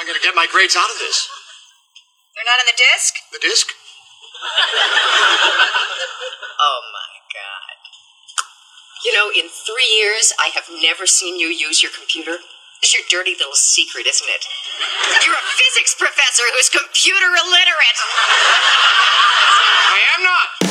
I'm going to get my grades out of this. They're not on the disc? The disc? Oh my god. You know, in three years, I have never seen you use your computer. It's your dirty little secret, isn't it? You're a physics professor who's computer illiterate. I am not.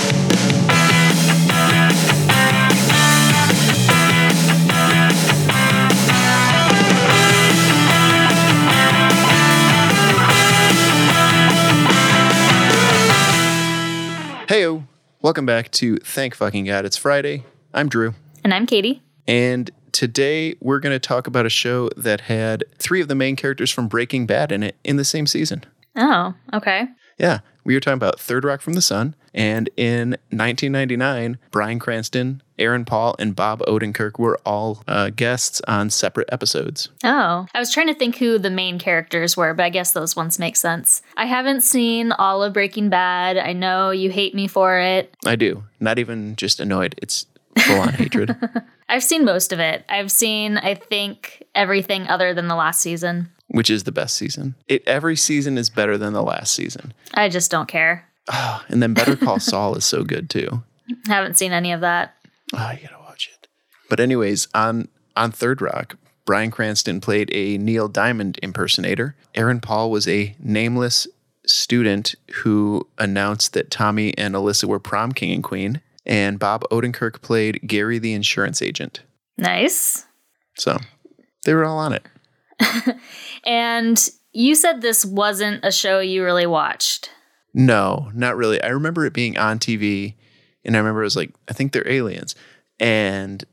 Heyo, welcome back to Thank Fucking God. It's Friday. I'm Drew, And I'm Katie. and today we're going to talk about a show that had three of the main characters from Breaking Bad in it in the same season. Oh, okay. Yeah, we were talking about Third Rock from the Sun, and in 1999, Bryan Cranston, Aaron Paul, and Bob Odenkirk were all uh, guests on separate episodes. Oh, I was trying to think who the main characters were, but I guess those ones make sense. I haven't seen all of Breaking Bad. I know you hate me for it. I do, not even just annoyed; it's full on hatred. I've seen most of it. I've seen, I think, everything other than the last season. Which is the best season? It every season is better than the last season. I just don't care. And then Better Call Saul is so good too. Haven't seen any of that. Oh, you gotta watch it. But anyways, on on Third Rock, Bryan Cranston played a Neil Diamond impersonator. Aaron Paul was a nameless student who announced that Tommy and Alyssa were prom king and queen. And Bob Odenkirk played Gary the insurance agent. Nice. So they were all on it. And you said this wasn't a show you really watched. No, not really. I remember it being on TV, and I remember it was like, I think they're aliens. And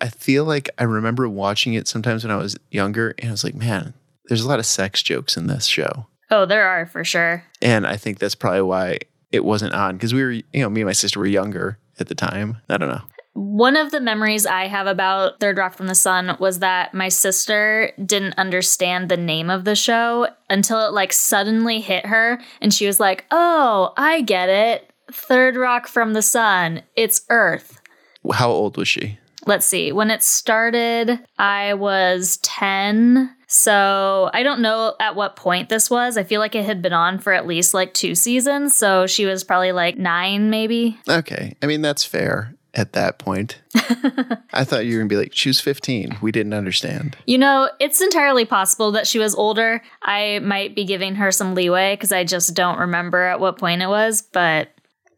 I feel like I remember watching it sometimes when I was younger, and I was like, man, there's a lot of sex jokes in this show. Oh, there are for sure. And I think that's probably why it wasn't on because we were, you know, me and my sister were younger at the time. I don't know. One of the memories I have about Third Rock from the Sun was that my sister didn't understand the name of the show until it like suddenly hit her and she was like, "Oh, I get it. Third Rock from the Sun. It's Earth." How old was she? Let's see. When it started, I was 10. So I don't know at what point this was. I feel like it had been on for at least like two seasons. So she was probably like nine, maybe. Okay. I mean, that's fair at that point. I thought you were going to be like, she was 15. We didn't understand. You know, it's entirely possible that she was older. I might be giving her some leeway because I just don't remember at what point it was, but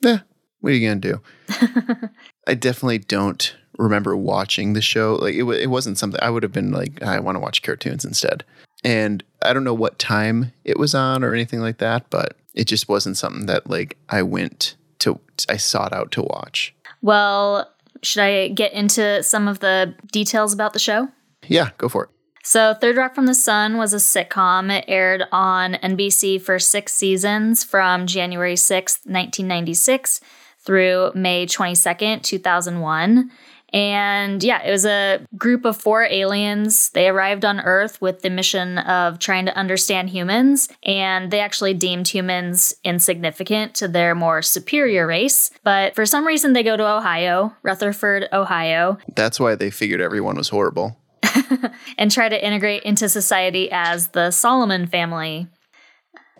Eh, what are you going to do? I definitely don't remember watching the show. Like it, wa- it wasn't something I would have been like, I want to watch cartoons instead. And I don't know what time it was on or anything like that, but it just wasn't something that like I went to, I sought out to watch. Well, should I get into some of the details about the show? Yeah, go for it. So, Third Rock from the Sun was a sitcom. It aired on NBC for six seasons from January 6th, 1996 through May 22nd, 2001. And yeah, it was a group of four aliens. They arrived on Earth with the mission of trying to understand humans, and they actually deemed humans insignificant to their more superior race. But for some reason, they go to Ohio, Rutherford, Ohio, That's why they figured everyone was horrible. and try to integrate into society as the Solomon family.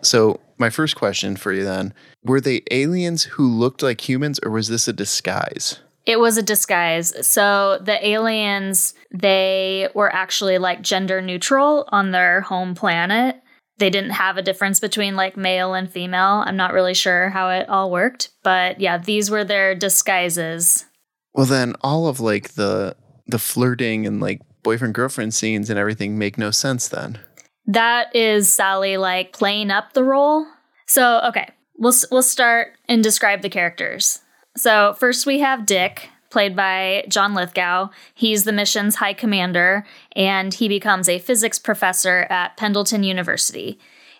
So, my first question for you then were they aliens who looked like humans, or was this a disguise? It was a disguise. So the aliens, they were actually like gender neutral on their home planet. They didn't have a difference between like male and female. I'm not really sure how it all worked, but yeah, these were their disguises. Well, then all of like the the flirting and like boyfriend girlfriend scenes and everything make no sense then. That is Sally like playing up the role. So, okay, we'll we'll start and describe the characters. So, first we have Dick, played by John Lithgow. He's the mission's high commander and he becomes a physics professor at Pendleton University.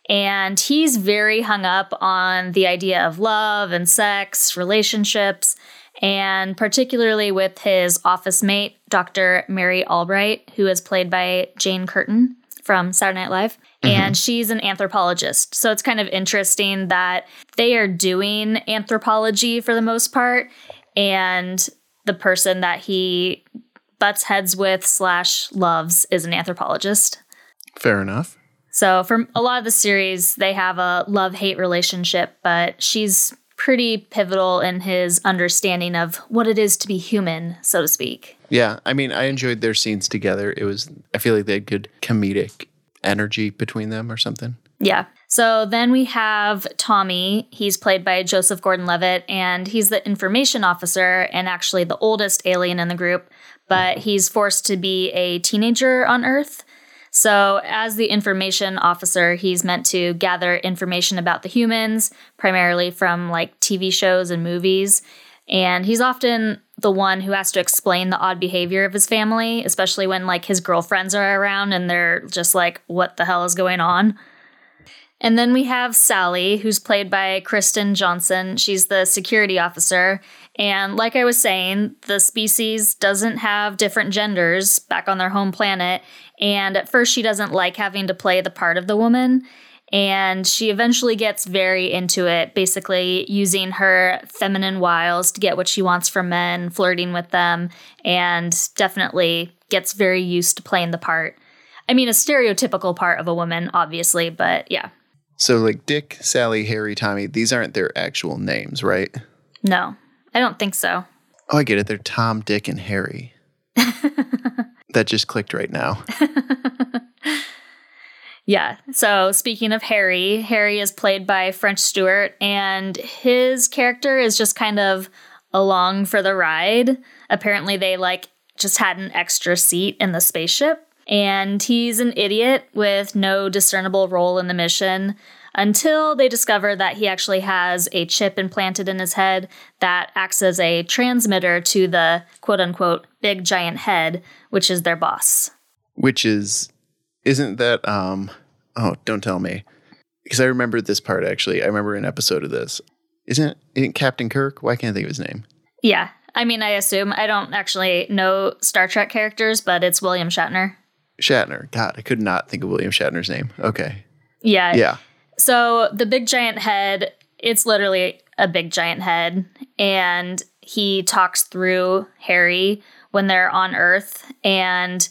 And he's very hung up on the idea of love and sex, relationships, and particularly with his office mate, Dr. Mary Albright, who is played by Jane Curtin from Saturday Night Live. Mm-hmm. And she's an anthropologist. So it's kind of interesting that they are doing anthropology for the most part. And the person that he butts heads with slash loves is an anthropologist. Fair enough. So, for a lot of the series, they have a love hate relationship, but she's pretty pivotal in his understanding of what it is to be human, so to speak. Yeah, I mean, I enjoyed their scenes together. It was, I feel like they had good comedic energy between them or something. Yeah. So then we have Tommy. He's played by Joseph Gordon Levitt, and he's the information officer and actually the oldest alien in the group, but he's forced to be a teenager on Earth. So, as the information officer, he's meant to gather information about the humans, primarily from like TV shows and movies. And he's often the one who has to explain the odd behavior of his family, especially when like his girlfriends are around and they're just like, what the hell is going on? And then we have Sally, who's played by Kristen Johnston. She's the security officer. And like I was saying, the species doesn't have different genders back on their home planet. And at first, she doesn't like having to play the part of the woman. And she eventually gets very into it, basically using her feminine wiles to get what she wants from men, flirting with them, and definitely gets very used to playing the part. I mean, a stereotypical part of a woman, obviously, but yeah, So, like Dick, Sally, Harry, Tommy, these aren't their actual names, right? no, I don't think so. Oh, I get it. They're Tom, Dick, and Harry. that just clicked right now. Yeah. So speaking of Harry, Harry is played by French Stewart, and his character is just kind of along for the ride. Apparently, they like just had an extra seat in the spaceship, and he's an idiot with no discernible role in the mission. Until they discover that he actually has a chip implanted in his head that acts as a transmitter to the quote unquote big giant head, which is their boss. Which is, isn't that, um, oh, don't tell me. Because I remember this part actually. I remember an episode of this. Isn't, isn't Captain Kirk? Why can't I think of his name? Yeah. I mean, I assume. I don't actually know Star Trek characters, but it's William Shatner. Shatner. God, I could not think of William Shatner's name. Okay. Yeah. Yeah. So the big giant head, it's literally a big giant head. And he talks through Harry when they're on Earth. And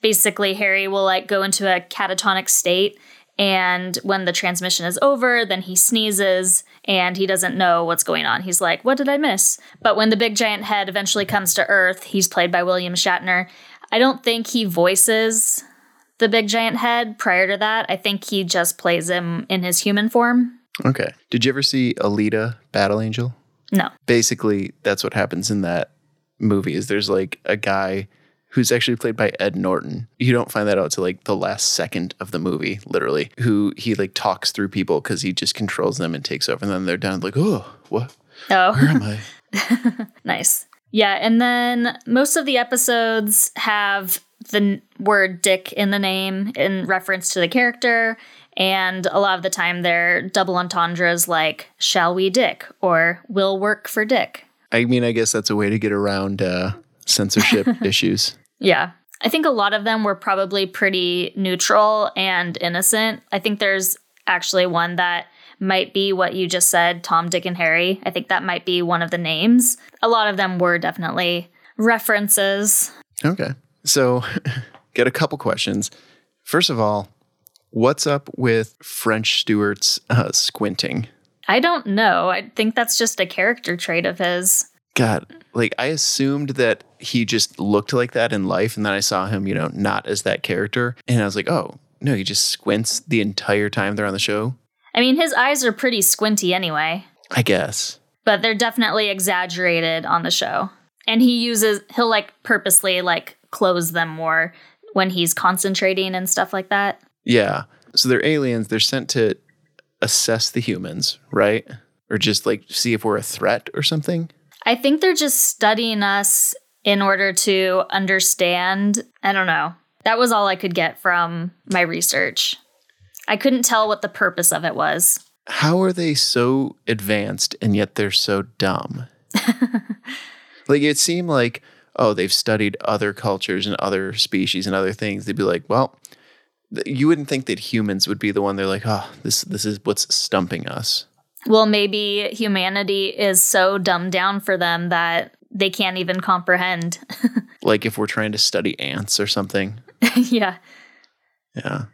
basically, Harry will like go into a catatonic state. And when the transmission is over, then he sneezes and he doesn't know what's going on. He's like, What did I miss? But when the big giant head eventually comes to Earth, he's played by William Shatner. I don't think he voices the big giant head prior to that. I think he just plays him in his human form. Okay. Did you ever see Alita Battle Angel? No. Basically, that's what happens in that movie is there's like a guy who's actually played by Ed Norton. You don't find that out till like the last second of the movie, literally, who he like talks through people because he just controls them and takes over. And then they're down like, oh, what? Oh. Where am I? nice. Yeah, and then most of the episodes have the n- word dick in the name in reference to the character. And a lot of the time they're double entendres like, shall we dick? or will work for dick. I mean, I guess that's a way to get around uh, censorship issues. Yeah. I think a lot of them were probably pretty neutral and innocent. I think there's actually one that might be what you just said Tom, Dick, and Harry. I think that might be one of the names. A lot of them were definitely references. Okay. So, get a couple questions. First of all, what's up with French Stewart's uh, squinting? I don't know. I think that's just a character trait of his. God, like I assumed that he just looked like that in life, and then I saw him, you know, not as that character, and I was like, oh no, he just squints the entire time they're on the show. I mean, his eyes are pretty squinty anyway, I guess. but they're definitely exaggerated on the show. And he uses, he'll like purposely like close them more when he's concentrating and stuff like that. Yeah. So they're aliens. They're sent to assess the humans, right? Or just like see if we're a threat or something. I think they're just studying us in order to understand. I don't know. That was all I could get from my research. I couldn't tell what the purpose of it was. How are they so advanced and yet they're so dumb? like it seemed like, oh, they've studied other cultures and other species and other things. They'd be like, well, you wouldn't think that humans would be the one. They're like, oh, this this is what's stumping us. Well, maybe humanity is so dumbed down for them that they can't even comprehend. Like if we're trying to study ants or something. yeah. Yeah.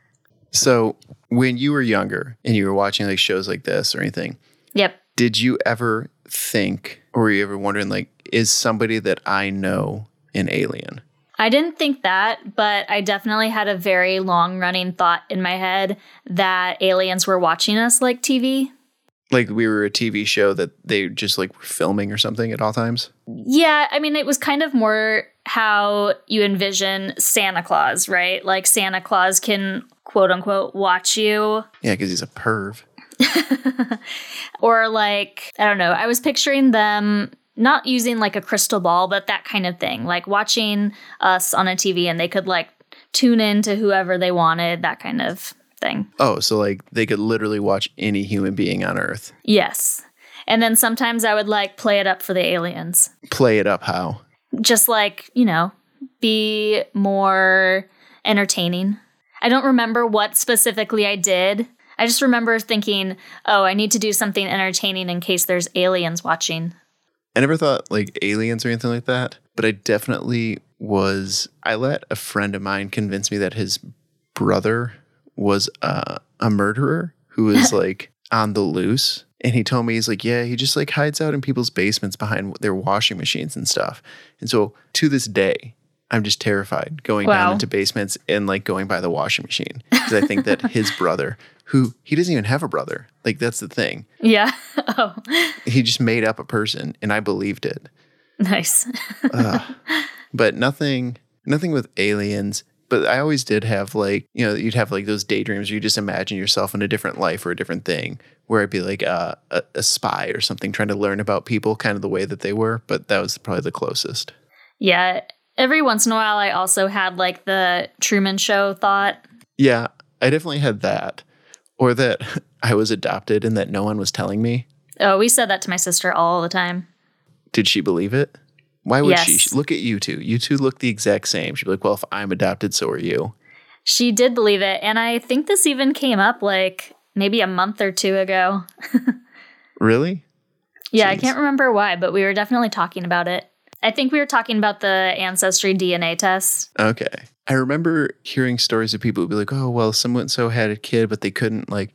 So when you were younger and you were watching like shows like this or anything, Yep. did you ever think or were you ever wondering like, is somebody that I know an alien? I didn't think that, but I definitely had a very long running thought in my head that aliens were watching us like TV. Like we were a TV show that they just like were filming or something at all times? Yeah, I mean, it was kind of more how you envision Santa Claus, right? Like Santa Claus can quote unquote watch you. Yeah, because he's a perv. or like, I don't know, I was picturing them not using like a crystal ball, but that kind of thing, like watching us on a TV and they could like tune in to whoever they wanted, that kind of thing. Oh, so like they could literally watch any human being on Earth. Yes. And then sometimes I would like play it up for the aliens. Play it up how? Just like, you know, be more entertaining. I don't remember what specifically I did. I just remember thinking, oh, I need to do something entertaining in case there's aliens watching. I never thought like aliens or anything like that, but I definitely was. I let a friend of mine convince me that his brother was uh, a murderer who was like on the loose. And he told me, he's like, yeah, he just like hides out in people's basements behind their washing machines and stuff. And so to this day, I'm just terrified going Wow. down into basements and like going by the washing machine because I think that his brother, who he doesn't even have a brother, like that's the thing. Yeah. oh, He just made up a person and I believed it. nice. but nothing nothing with aliens but i always did have like you know you'd have like those daydreams where you just imagine yourself in a different life or a different thing where i'd be like uh, a, a spy or something trying to learn about people kind of the way that they were but that was probably the closest Yeah. Every once in a while, I also had like the Truman Show thought. yeah i definitely had that or that i was adopted and that no one was telling me Oh, we said that to my sister all the time. did she believe it why would Yes. she look at you two you two look the exact same she'd be like well if i'm adopted so are you She did believe it. And I think this even came up like maybe a month or two ago. really Yeah, I can't remember why, but we were definitely talking about it. I think we were talking about the ancestry DNA test. Okay. I remember hearing stories of people who'd be like, oh, well, someone so had a kid, but they couldn't like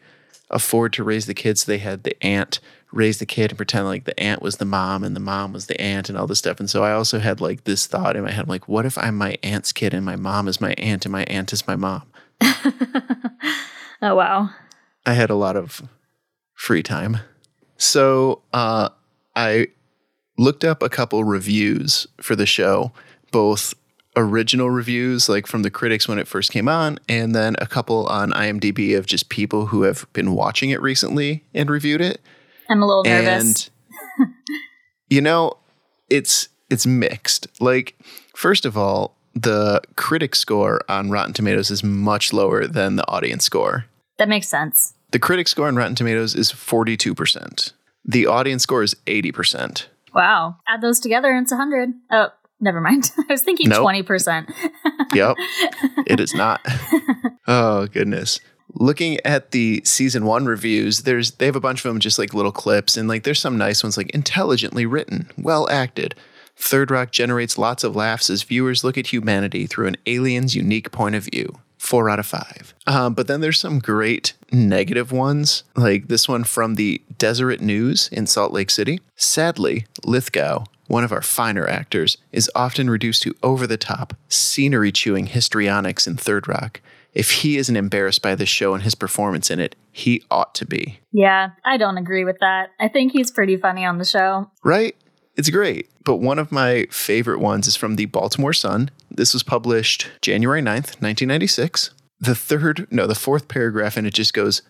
afford to raise the kids. So they had the aunt raise the kid and pretend like the aunt was the mom and the mom was the aunt and all this stuff. And so I also had like this thought in my head, I'm like, what if I'm my aunt's kid and my mom is my aunt and my aunt is my mom? Oh, wow. I had a lot of free time. So uh, I looked up a couple reviews for the show, both original reviews, like from the critics when it first came on, and then a couple on IMDb of just people who have been watching it recently and reviewed it. I'm a little nervous. And you know, it's it's mixed. Like, first of all, the critic score on Rotten Tomatoes is much lower than the audience score. that makes sense. The critic score on Rotten Tomatoes is 42%. The audience score is 80%. Wow. Add those together and it's 100. Oh, never mind. I was thinking Nope. 20%. Yep. it is not. Oh, goodness. Looking at the season 1 reviews, there's they have a bunch of them just like little clips and like there's some nice ones like intelligently written, well acted. Third Rock generates lots of laughs as viewers look at humanity through an alien's unique point of view. Four out of five. Um, but then there's some great negative ones, like this one from the Deseret News in Salt Lake City. Sadly, Lithgow, one of our finer actors, is often reduced to over the top, scenery chewing histrionics in Third Rock. If he isn't embarrassed by the show and his performance in it, he ought to be. yeah, I don't agree with that. I think he's pretty funny on the show. Right? It's great. But one of my favorite ones is from the Baltimore Sun. This was published January 9th, 1996. The third, no, the fourth paragraph, and it just goes,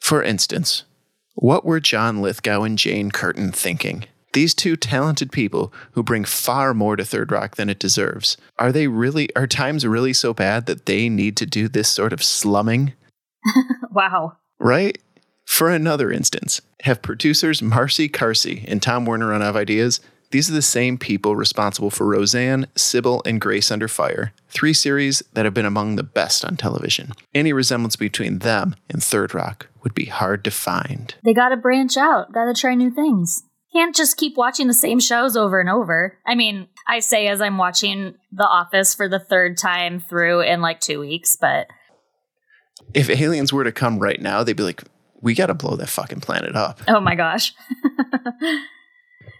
For instance, what were John Lithgow and Jane Curtin thinking? These two talented people who bring far more to Third Rock than it deserves. Are they really, are times really so bad that they need to do this sort of slumming? Wow. right? For another instance, have producers Marcy Carsey and Tom Werner run out of ideas? These are the same people responsible for Roseanne, Cybill, and Grace Under Fire, three series that have been among the best on television. Any resemblance between them and Third Rock would be hard to find. They gotta branch out, gotta try new things. Can't just keep watching the same shows over and over. I mean, I say as I'm watching The Office for the third time through in like two weeks, but if aliens were to come right now, they'd be like, we got to blow that fucking planet up. Oh my gosh.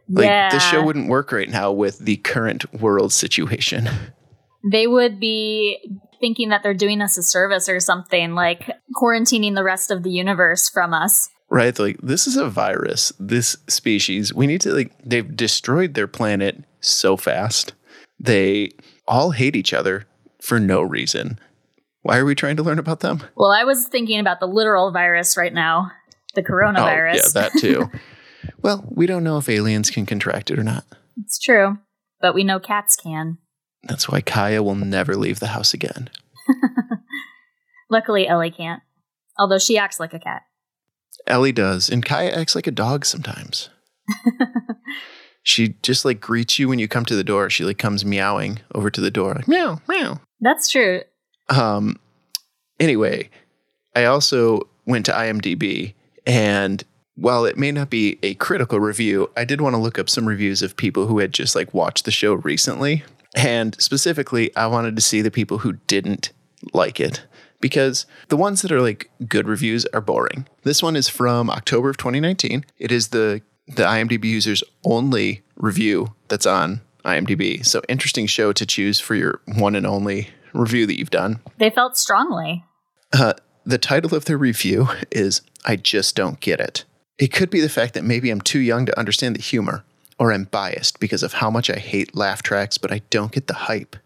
Like yeah. this show wouldn't work right now with the current world situation. they would be thinking that they're doing us a service or something, like quarantining the rest of the universe from us. Right? Like this is a virus. This species, we need to like they've destroyed their planet so fast. They all hate each other for no reason. Why are we trying to learn about them? Well, I was thinking about the literal virus right now, the coronavirus. Oh, yeah, that too. well, we don't know if aliens can contract it or not. it's true, but we know cats can. That's why Kaya will never leave the house again. Luckily, Ellie can't, although she acts like a cat. Ellie does, and Kaya acts like a dog sometimes. she just like greets you when you come to the door. She like comes meowing over to the door, like meow, meow. That's true. Um, anyway, I also went to IMDb, and while it may not be a critical review, I did want to look up some reviews of people who had just like watched the show recently. And specifically, I wanted to see the people who didn't like it because the ones that are like good reviews are boring. This one is from October of 2019. It is the the IMDb users only review that's on IMDb. So interesting show to choose for your one and only review that you've done. They felt strongly. Uh, the title of the review is I Just Don't Get It. It could be the fact that maybe I'm too young to understand the humor, or I'm biased because of how much I hate laugh tracks, but I don't get the hype.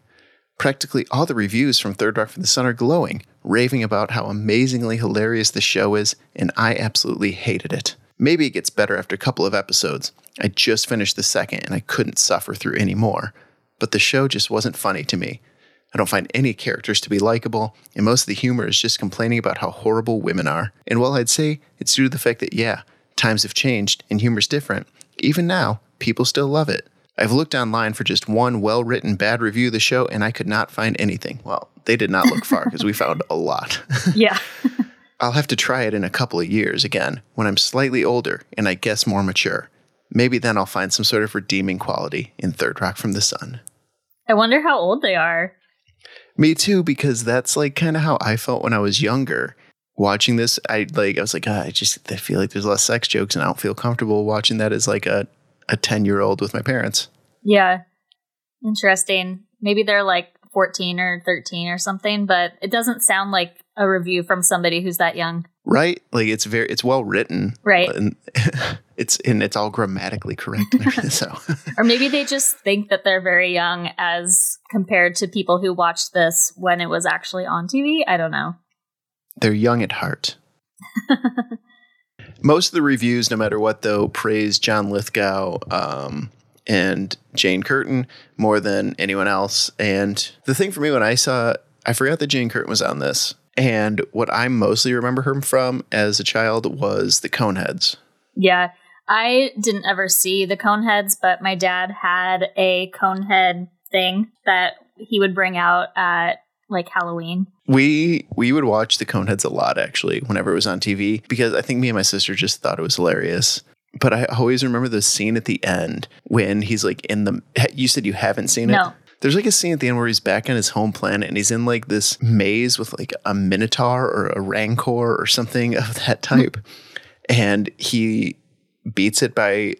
Practically all the reviews from Third Rock from the Sun are glowing, raving about how amazingly hilarious the show is, and I absolutely hated it. Maybe it gets better after a couple of episodes. I just finished the second and I couldn't suffer through any more. But the show just wasn't funny to me. I don't find any characters to be likable, and most of the humor is just complaining about how horrible women are. And while I'd say it's due to the fact that, yeah, times have changed and humor's different, even now, people still love it. I've looked online for just one well written bad review of the show, and I could not find anything. Well, they did not look far because we found a lot. Yeah. I'll have to try it in a couple of years again, when I'm slightly older and I guess more mature. Maybe then I'll find some sort of redeeming quality in Third Rock from the Sun. I wonder how old they are. Me too, because that's like kind of how I felt when I was younger. Watching this, I like I was like, ah, I just I feel like there's less sex jokes, and I don't feel comfortable watching that as like a a ten year old with my parents. Yeah. Interesting. Maybe they're like 14 or 13 or something, but it doesn't sound like a review from somebody who's that young. Right? Like it's very it's well written. Right. And it's and it's all grammatically correct. So Or maybe they just think that they're very young as compared to people who watched this when it was actually on TV. I don't know. they're young at heart. Most of the reviews, no matter what, though, praise John Lithgow um, and Jane Curtin more than anyone else. And the thing for me when I saw, I forgot that Jane Curtin was on this. And what I mostly remember her from as a child was the Coneheads. Yeah. I didn't ever see the Coneheads, but my dad had a Conehead thing that he would bring out at like Halloween. We we would watch the Coneheads a lot actually whenever it was on TV because I think me and my sister just thought it was hilarious. But I always remember the scene at the end when he's like in the. You said you haven't seen it. No. There's like a scene at the end where he's back on his home planet and he's in like this maze with like a minotaur or a rancor or something of that type, and he beats it by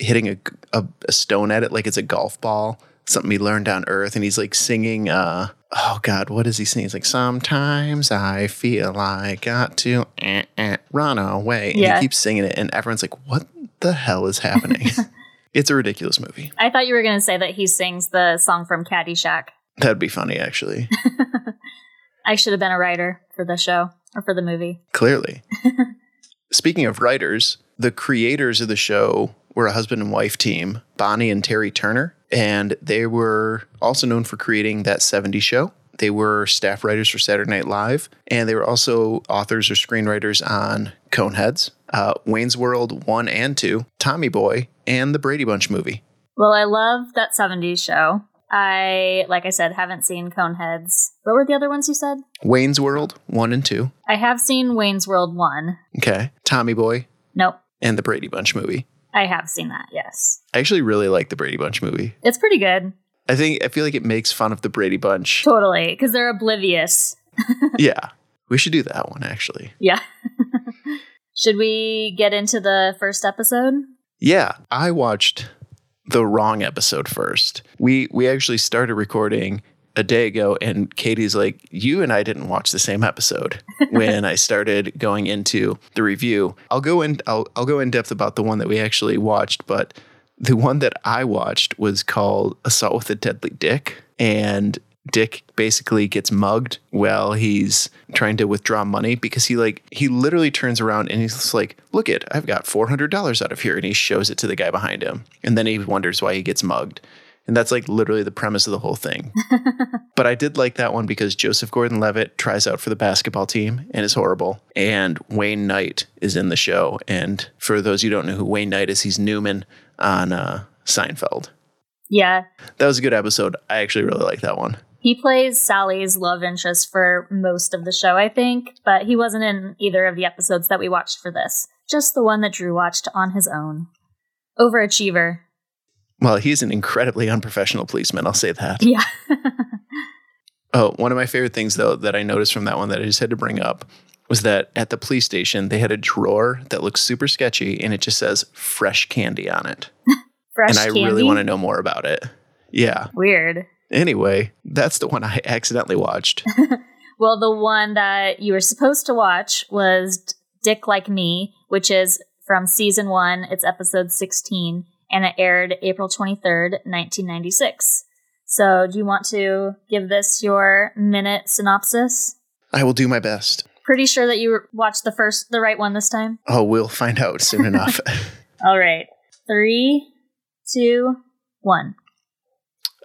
hitting a, a, a stone at it like it's a golf ball. Something he learned on Earth, and he's like singing. uh Oh God, what is he singing? He's like, sometimes I feel like I got to eh, eh, run away. And Yeah. he keeps singing it, and everyone's like, what the hell is happening? it's a ridiculous movie. I thought you were going to say that he sings the song from Caddyshack. That'd be funny, actually. I should have been a writer for the show or for the movie. Clearly. Speaking of writers, the creators of the show were a husband and wife team, Bonnie and Terry Turner, and they were also known for creating that 70s show. They were staff writers for Saturday Night Live, and they were also authors or screenwriters on Coneheads, uh, Wayne's World 1 and 2, Tommy Boy, and the Brady Bunch movie. Well, I love that 70s show. I, like I said, haven't seen Coneheads. What were the other ones you said? Wayne's World 1 and 2, I have seen Wayne's World 1. okay, Tommy Boy, Nope. and the Brady Bunch movie. I have seen that, yes. I actually really like the Brady Bunch movie. It's pretty good. I think I feel like it makes fun of the Brady Bunch Totally. Because they're oblivious. yeah. We should do that one actually. Yeah. Should we get into the first episode? Yeah, I watched the wrong episode first. We we actually started recording a day ago and Katie's like, "You and I didn't watch the same episode." when I started going into the review, I'll go in I'll I'll go in depth about the one that we actually watched, but the one that I watched was called Assault with a Deadly Dick and Dick basically gets mugged while he's trying to withdraw money because he like he literally turns around and he's like, "Look it, I've got four hundred dollars out of here," and he shows it to the guy behind him, and then he wonders why he gets mugged, and that's like literally the premise of the whole thing. but I did like that one because Joseph Gordon-Levitt tries out for the basketball team and is horrible, and Wayne Knight is in the show, and for those who don't know who Wayne Knight is, he's Newman on uh, Seinfeld. Yeah. That was a good episode. I actually really like that one. He plays Sally's love interest for most of the show, I think, but he wasn't in either of the episodes that we watched for this. Just the one that Drew watched on his own. Overachiever. Well, he's an incredibly unprofessional policeman. I'll say that. Yeah. Oh, one of my favorite things though that I noticed from that one that I just had to bring up was that at the police station they had a drawer that looks super sketchy and it just says fresh candy on it. Fresh candy. and I candy. really want to know more about it. Yeah. Weird. Anyway, that's the one I accidentally watched. Well, the one that you were supposed to watch was Dick Like Me, which is from season one. It's episode 16, and it aired April 23rd, 1996. So, do you want to give this your minute synopsis? I will do my best. Pretty sure that you watched the first, the right one this time. Oh, we'll find out soon enough. All right. Three, two, one.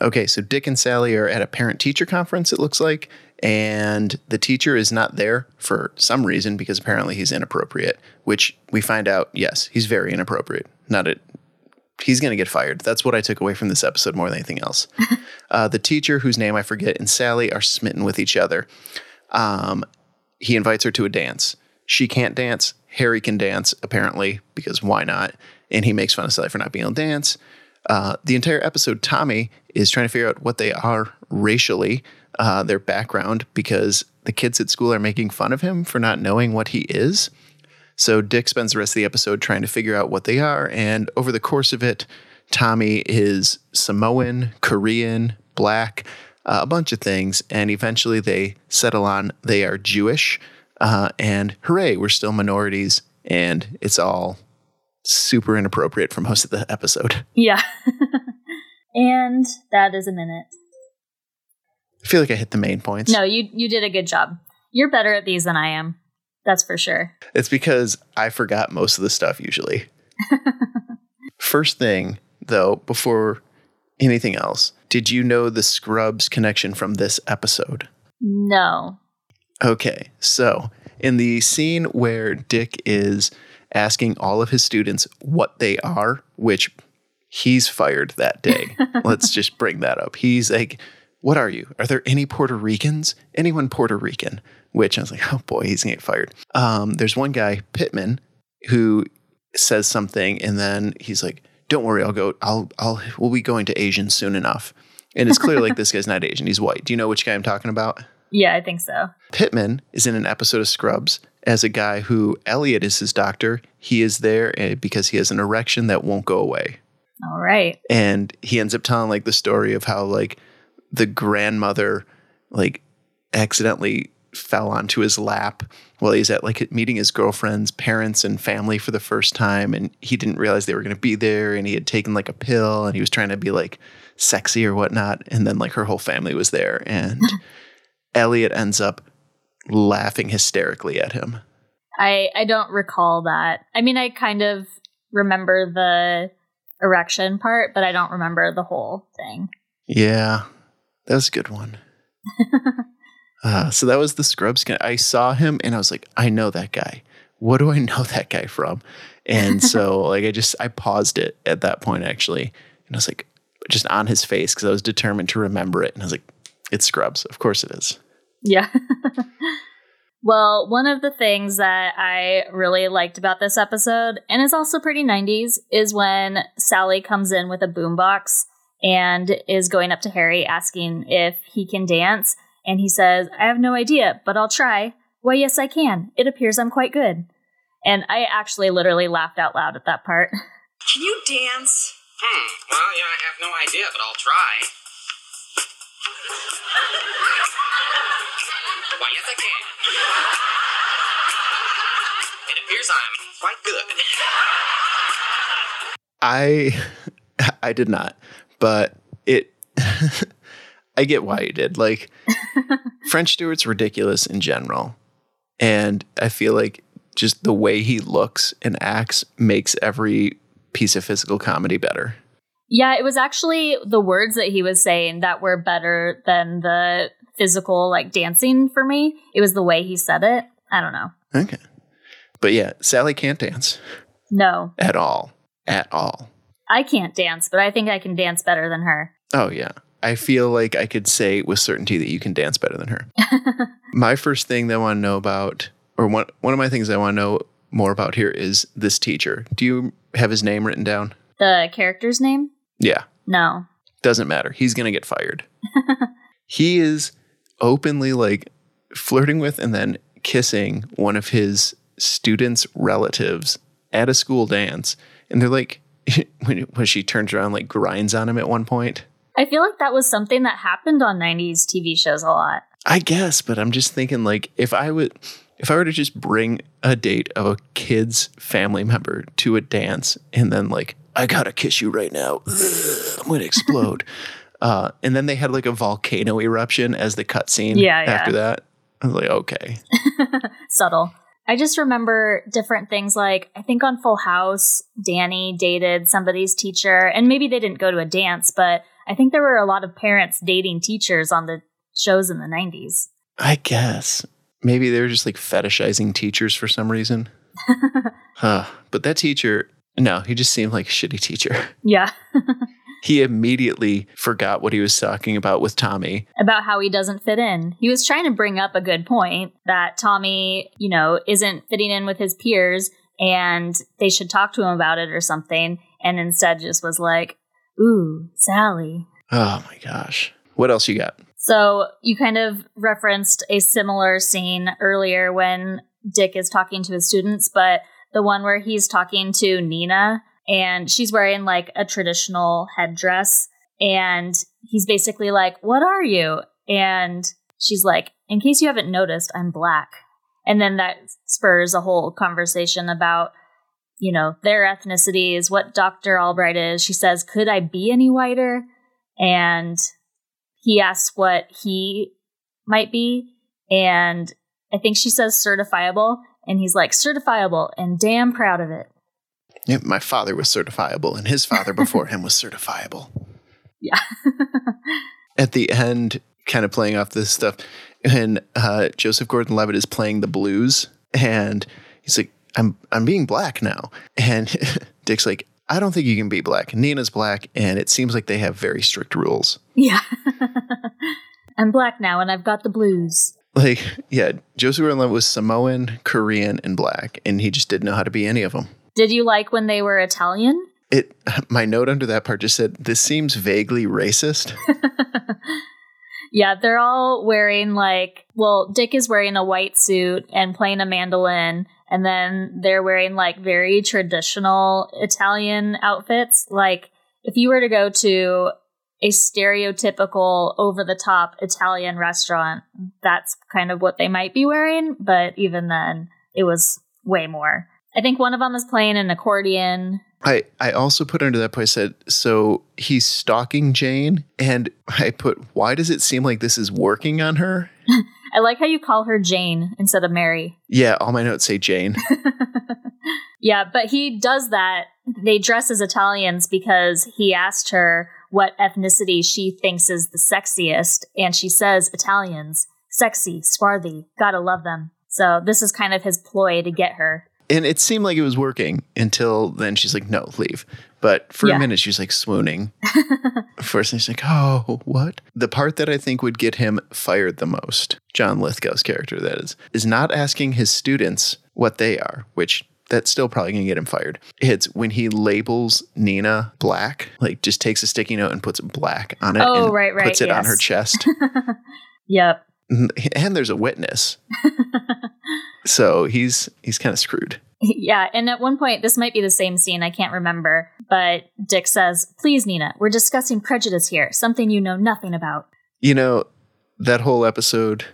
Okay, so Dick and Sally are at a parent teacher conference, it looks like, and the teacher is not there for some reason because apparently he's inappropriate, which we find out, yes, he's very inappropriate. Not it. He's going to get fired. That's what I took away from this episode more than anything else. uh, the teacher, whose name I forget, and Sally are smitten with each other. Um, he invites her to a dance. She can't dance. Harry can dance, apparently, because why not? And he makes fun of Sally for not being able to dance. Uh, the entire episode, Tommy is trying to figure out what they are racially, uh, their background, because the kids at school are making fun of him for not knowing what he is. So Dick spends the rest of the episode trying to figure out what they are. And over the course of it, Tommy is Samoan, Korean, black, uh, a bunch of things. And eventually they settle on they are Jewish. Uh, and hooray, we're still minorities. And it's all super inappropriate for most of the episode. Yeah. and that is a minute. I feel like I hit the main points. No, you you did a good job. You're better at these than I am. That's for sure. It's because I forgot most of the stuff usually. First thing, though, before anything else, did you know the Scrubs connection from this episode? No. Okay, so in the scene where Dick is asking all of his students what they are, which he's fired that day. Let's just bring that up. He's like, What are you? Are there any Puerto Ricans? Anyone Puerto Rican? Which I was like, Oh boy, he's gonna get fired. Um, there's one guy, Pittman, who says something and then he's like, Don't worry, I'll go, I'll, I'll, we'll be going to Asian soon enough. And it's clear like this guy's not Asian, he's white. Do you know which guy I'm talking about? Yeah, I think so. Pittman is in an episode of Scrubs as a guy who Elliot is his doctor. He is there eh, because he has an erection that won't go away. All right. And he ends up telling like the story of how like the grandmother like accidentally fell onto his lap while he's at like meeting his girlfriend's parents and family for the first time and he didn't realize they were going to be there and he had taken like a pill and he was trying to be like sexy or whatnot and then like her whole family was there and hmm. Elliot ends up laughing hysterically at him. I I don't recall that. I mean, I kind of remember the erection part, but I don't remember the whole thing. Yeah, that was a good one. uh, so that was the Scrubs. guy. I saw him and I was like, I know that guy. What do I know that guy from? And so like I just I paused it at that point actually, and I was like, just on his face because I was determined to remember it, and I was like, it's Scrubs. Of course it is. Yeah. well, one of the things that I really liked about this episode, and is also pretty 90s, is when Sally comes in with a boombox and is going up to Harry asking if he can dance. And he says, I have no idea, but I'll try. Why, yes, I can. It appears I'm quite good. And I actually literally laughed out loud at that part. Can you dance? Hmm. Well, yeah, I have no idea, but I'll try. Why, yes, I can. It appears I'm quite good. I I did not, but it I get why you did. Like French Stewart's ridiculous in general. And I feel like just the way he looks and acts makes every piece of physical comedy better. Yeah, it was actually the words that he was saying that were better than the physical, like dancing for me. It was the way he said it. I don't know. Okay. But yeah, Sally can't dance No, at all. At all. I can't dance, but I think I can dance better than her. Oh yeah. I feel like I could say with certainty that you can dance better than her. my first thing that I want to know about, or one one of my things I want to know more about here is this teacher. Do you have his name written down? The character's name? Yeah. No. Doesn't matter. He's gonna get fired. he is openly like flirting with and then kissing one of his students' relatives at a school dance. And they're like when, when she turns around like grinds on him at one point. I feel like that was something that happened on 90s TV shows a lot. I guess, but I'm just thinking like if I would if I were to just bring a date of a kid's family member to a dance and then like I gotta kiss you right now, Ugh, I'm gonna explode. uh, and then they had like a volcano eruption as the cutscene. Yeah, yeah. After that, I was like, okay, Subtle. I just remember different things like I think on Full House, Danny dated somebody's teacher, and maybe they didn't go to a dance, but I think there were a lot of parents dating teachers on the shows in the 90s. I guess maybe they were just like fetishizing teachers for some reason. huh. But that teacher, no, he just seemed like a shitty teacher. Yeah. He immediately forgot what he was talking about with Tommy. about how he doesn't fit in. He was trying to bring up a good point that Tommy, you know, isn't fitting in with his peers and they should talk to him about it or something. And instead just was like, ooh, Sally. Oh my gosh. What else you got? So you kind of referenced a similar scene earlier when Dick is talking to his students, but the one where he's talking to Nina and she's wearing like a traditional headdress and he's basically like, "What are you?" And she's like, "In case you haven't noticed, I'm black." And then that spurs a whole conversation about you know, their ethnicity is what Dr. Albright is. She says, "Could I be any whiter?" And he asks what he might be, and I think she says certifiable, and he's like certifiable and damn proud of it. Yeah, my father was certifiable, and his father before him was certifiable. Yeah. At the end, kind of playing off this stuff, and uh, Joseph Gordon-Levitt is playing the blues, and he's like, "I'm I'm being black now," and Dick's like, "I don't think you can be black." Nina's black, and it seems like they have very strict rules. yeah. I'm black now and I've got the blues. Like, yeah, Joseph Gordon-Levitt was Samoan, Korean, and black, and he just didn't know how to be any of them. Did you like when they were Italian? It my note under that part just said this seems vaguely racist. Yeah, they're all wearing like, well, Dick is wearing a white suit and playing a mandolin, and then they're wearing like very traditional Italian outfits. Like, if you were to go to a stereotypical over the top Italian restaurant, that's kind of what they might be wearing, but even then, it was way more. I think one of them is playing an accordion. I, I also put under that point I said, so he's stalking Jane, and I put, why does it seem like this is working on her? I like how you call her Jane instead of Mary. Yeah, all my notes say Jane. Yeah, but he does that. They dress as Italians because he asked her what ethnicity she thinks is the sexiest, and she says Italians. Sexy, swarthy, gotta love them. So this is kind of his ploy to get her. and it seemed like it was working until then she's like, no, leave. But for Yeah. a minute, she's like swooning. First, she's like, oh, what? The part that I think would get him fired the most, John Lithgow's character, that is, is not asking his students what they are, which that's still probably going to get him fired. It's when he labels Nina black, like just takes a sticky note and puts black on it Oh, and right, right, puts it on her chest. Yep. And there's a witness. so he's he's kind of screwed. yeah, and at one point, this might be the same scene, I can't remember, but Dick says, Please, Nina, we're discussing prejudice here, something you know nothing about. You know, that whole episode,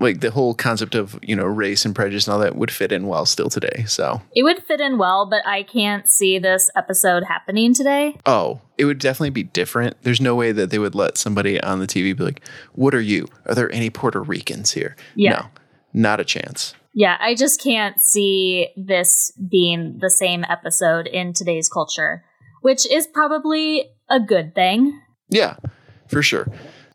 like the whole concept of, you know, race and prejudice and all that would fit in well still today. So, It would fit in well, but I can't see this episode happening today. oh, it would definitely be different. There's no way that they would let somebody on the TV be like, What are you? Are there any Puerto Ricans here? Yeah. No, not a chance. Yeah, I just can't see this being the same episode in today's culture, which is probably a good thing. Yeah, for sure.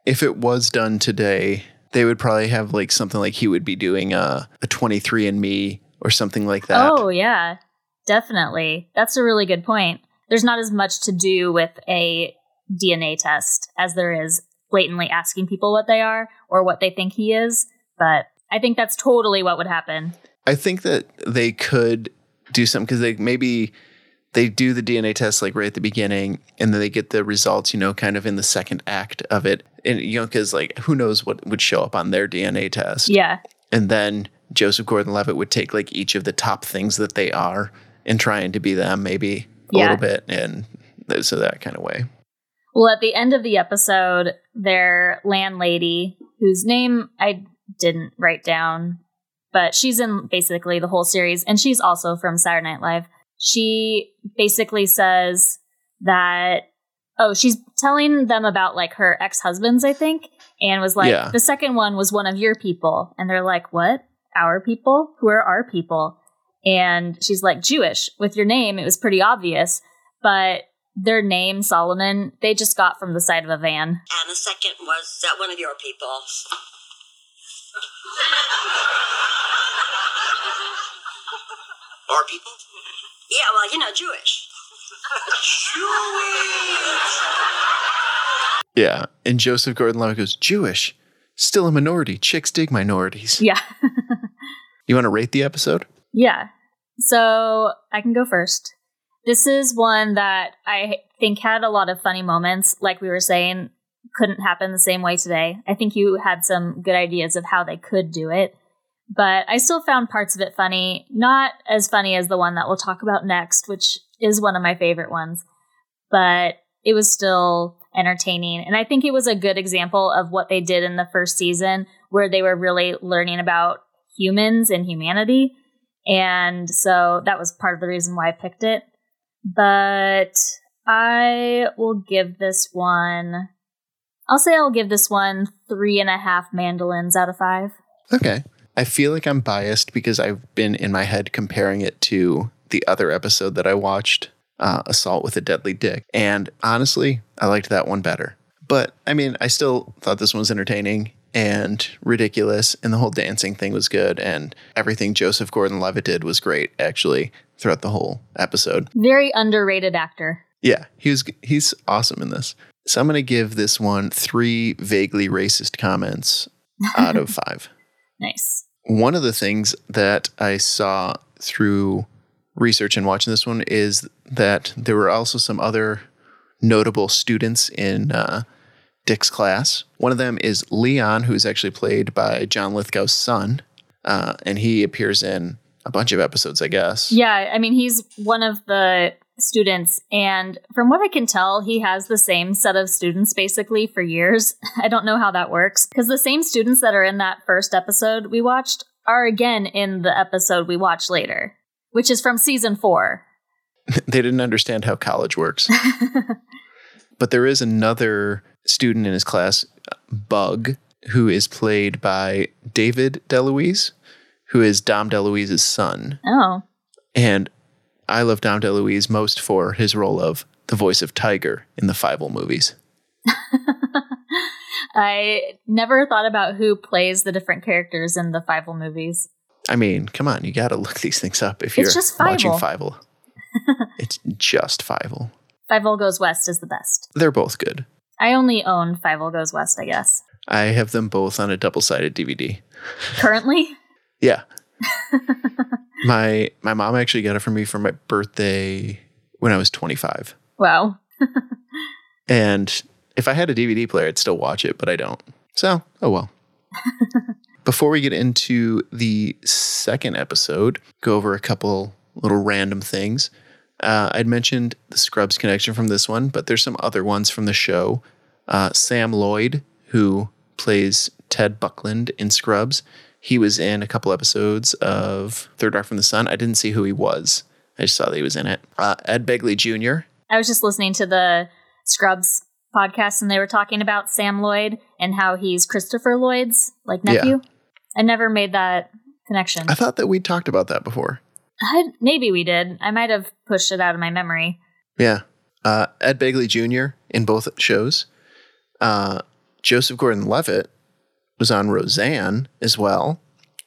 If it was done today, they would probably have like something like he would be doing uh, a, a 23andMe or something like that. Oh, yeah, definitely. That's a really good point. There's not as much to do with a DNA test as there is blatantly asking people what they are or what they think he is, but I think that's totally what would happen. I think that they could do something because they maybe they do the DNA test like right at the beginning, and then they get the results, you know, kind of in the second act of it, and you know, because like who knows what would show up on their DNA test, Yeah. and then Joseph Gordon-Levitt would take like each of the top things that they are and trying to be them, maybe a Yeah. little bit, and so that kind of way. Well, at the end of the episode, their landlady, whose name I didn't write down, but she's in basically the whole series, and she's also from Saturday Night Live. She basically says that, oh, she's telling them about like her ex husbands, I think, and was like, Yeah. the second one was one of your people. And they're like, what? Our people? Who are our people? And she's like, Jewish. With your name, it was pretty obvious, but their name, Solomon, they just got from the side of a van. And the second was uh, one of your people. Our people? Yeah, well, you know, Jewish. Yeah, and Joseph Gordon-Levitt goes Jewish, still a minority. Chicks dig minorities. Yeah. You want to rate the episode? yeah. So I can go first. This is one that I think had a lot of funny moments, like we were saying, couldn't happen the same way today. I think you had some good ideas of how they could do it, but I still found parts of it funny. Not as funny as the one that we'll talk about next, which is one of my favorite ones, but it was still entertaining. And I think it was a good example of what they did in the first season, where they were really learning about humans and humanity. And so that was part of the reason why I picked it. But I will give this one, I'll say I'll give this one three and a half mandolins out of five. Okay. I feel like I'm biased because I've been in my head comparing it to the other episode that I watched, uh, Assault with a Deadly Dick. And honestly, I liked that one better. But I mean, I still thought this one was entertaining and ridiculous, and the whole dancing thing was good, and everything Joseph Gordon Levitt did was great, actually, throughout the whole episode. Very underrated actor. Yeah, he was he's awesome in this. So I'm gonna give this one three vaguely racist comments out of five. Nice. One of the things that I saw through research and watching this one is that there were also some other notable students in uh, Dick's class. One of them is Leon, who's actually played by John Lithgow's son, uh, and he appears in a bunch of episodes, I guess. Yeah, I mean, he's one of the students, and from what I can tell, he has the same set of students basically for years. I don't know how that works because the same students that are in that first episode we watched are again in the episode we watch later, which is from season four. they didn't understand how college works. but there is another student in his class, Bug, who is played by David DeLuise, who is Dom DeLuise's son. Oh, And I love Dom DeLuise most for his role of the voice of Tiger in the Fievel movies. I never thought about who plays the different characters in the Fievel movies. I mean, come on, you got to look these things up if It's you're just watching Fievel. Fievel. it's just Fievel. Fievel Goes West is the best. They're both good. I only own Fievel Goes West, I guess. I have them both on a double sided DVD. Currently? Yeah. my my mom actually got it for me for my birthday when I was 25. Wow. And if I had a DVD player, I'd still watch it, but I don't. So, oh well. Before we get into the second episode, go over a couple little random things. Uh, I'd mentioned the Scrubs connection from this one, but there's some other ones from the show. Uh, Sam Lloyd, who plays Ted Buckland in Scrubs, he was in a couple episodes of Third Rock from the Sun. I didn't see who he was. I just saw that he was in it. Uh, Ed Begley Jr. I was just listening to the Scrubs podcast and they were talking about Sam Lloyd and how he's Christopher Lloyd's like nephew. I never made that connection. I thought that we talked about that before. I, maybe we did. I might have pushed it out of my memory. Yeah. Uh, Ed Begley Jr. in both shows. Uh, Joseph Gordon Levitt was on Roseanne as well,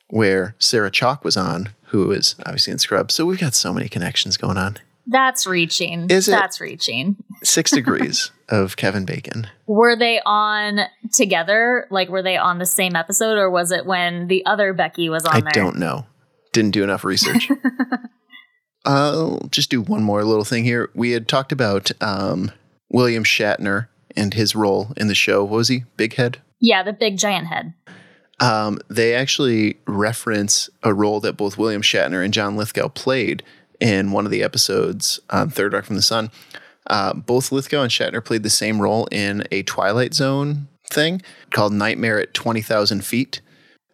where Sarah Chalke was on, who is obviously in Scrubs. So we've got so many connections going on. That's reaching. Is it? That's reaching. Six degrees of Kevin Bacon. Were they on together? Like, were they on the same episode, or was it when the other Becky was on I there? don't know. Didn't do enough research. I'll just do one more little thing here. We had talked about um, William Shatner and his role in the show. What was he? Big Head? Yeah, the big giant head. Um, they actually reference a role that both William Shatner and John Lithgow played in one of the episodes on Third Rock from the Sun. Uh, both Lithgow and Shatner played the same role in a Twilight Zone thing called Nightmare at 20,000 Feet.